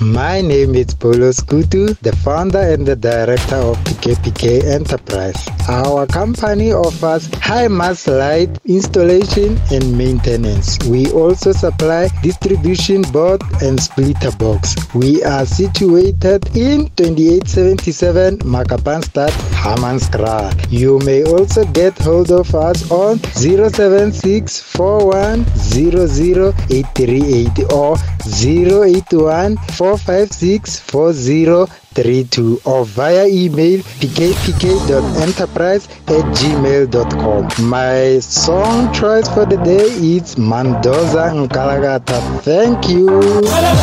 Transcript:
My name is Polo Skutu, the founder and the director of PKPK Enterprise. Our company offers high mass light installation and maintenance. We also supply distribution board and splitter box. We are situated in 2877 Makapanstad, Hammanskraal. You may also get hold of us on 076 or 081 4564032 or via email pkpk.enterprise at gmail.com. My song choice for the day is Mandoza Nkalakatha. Thank you.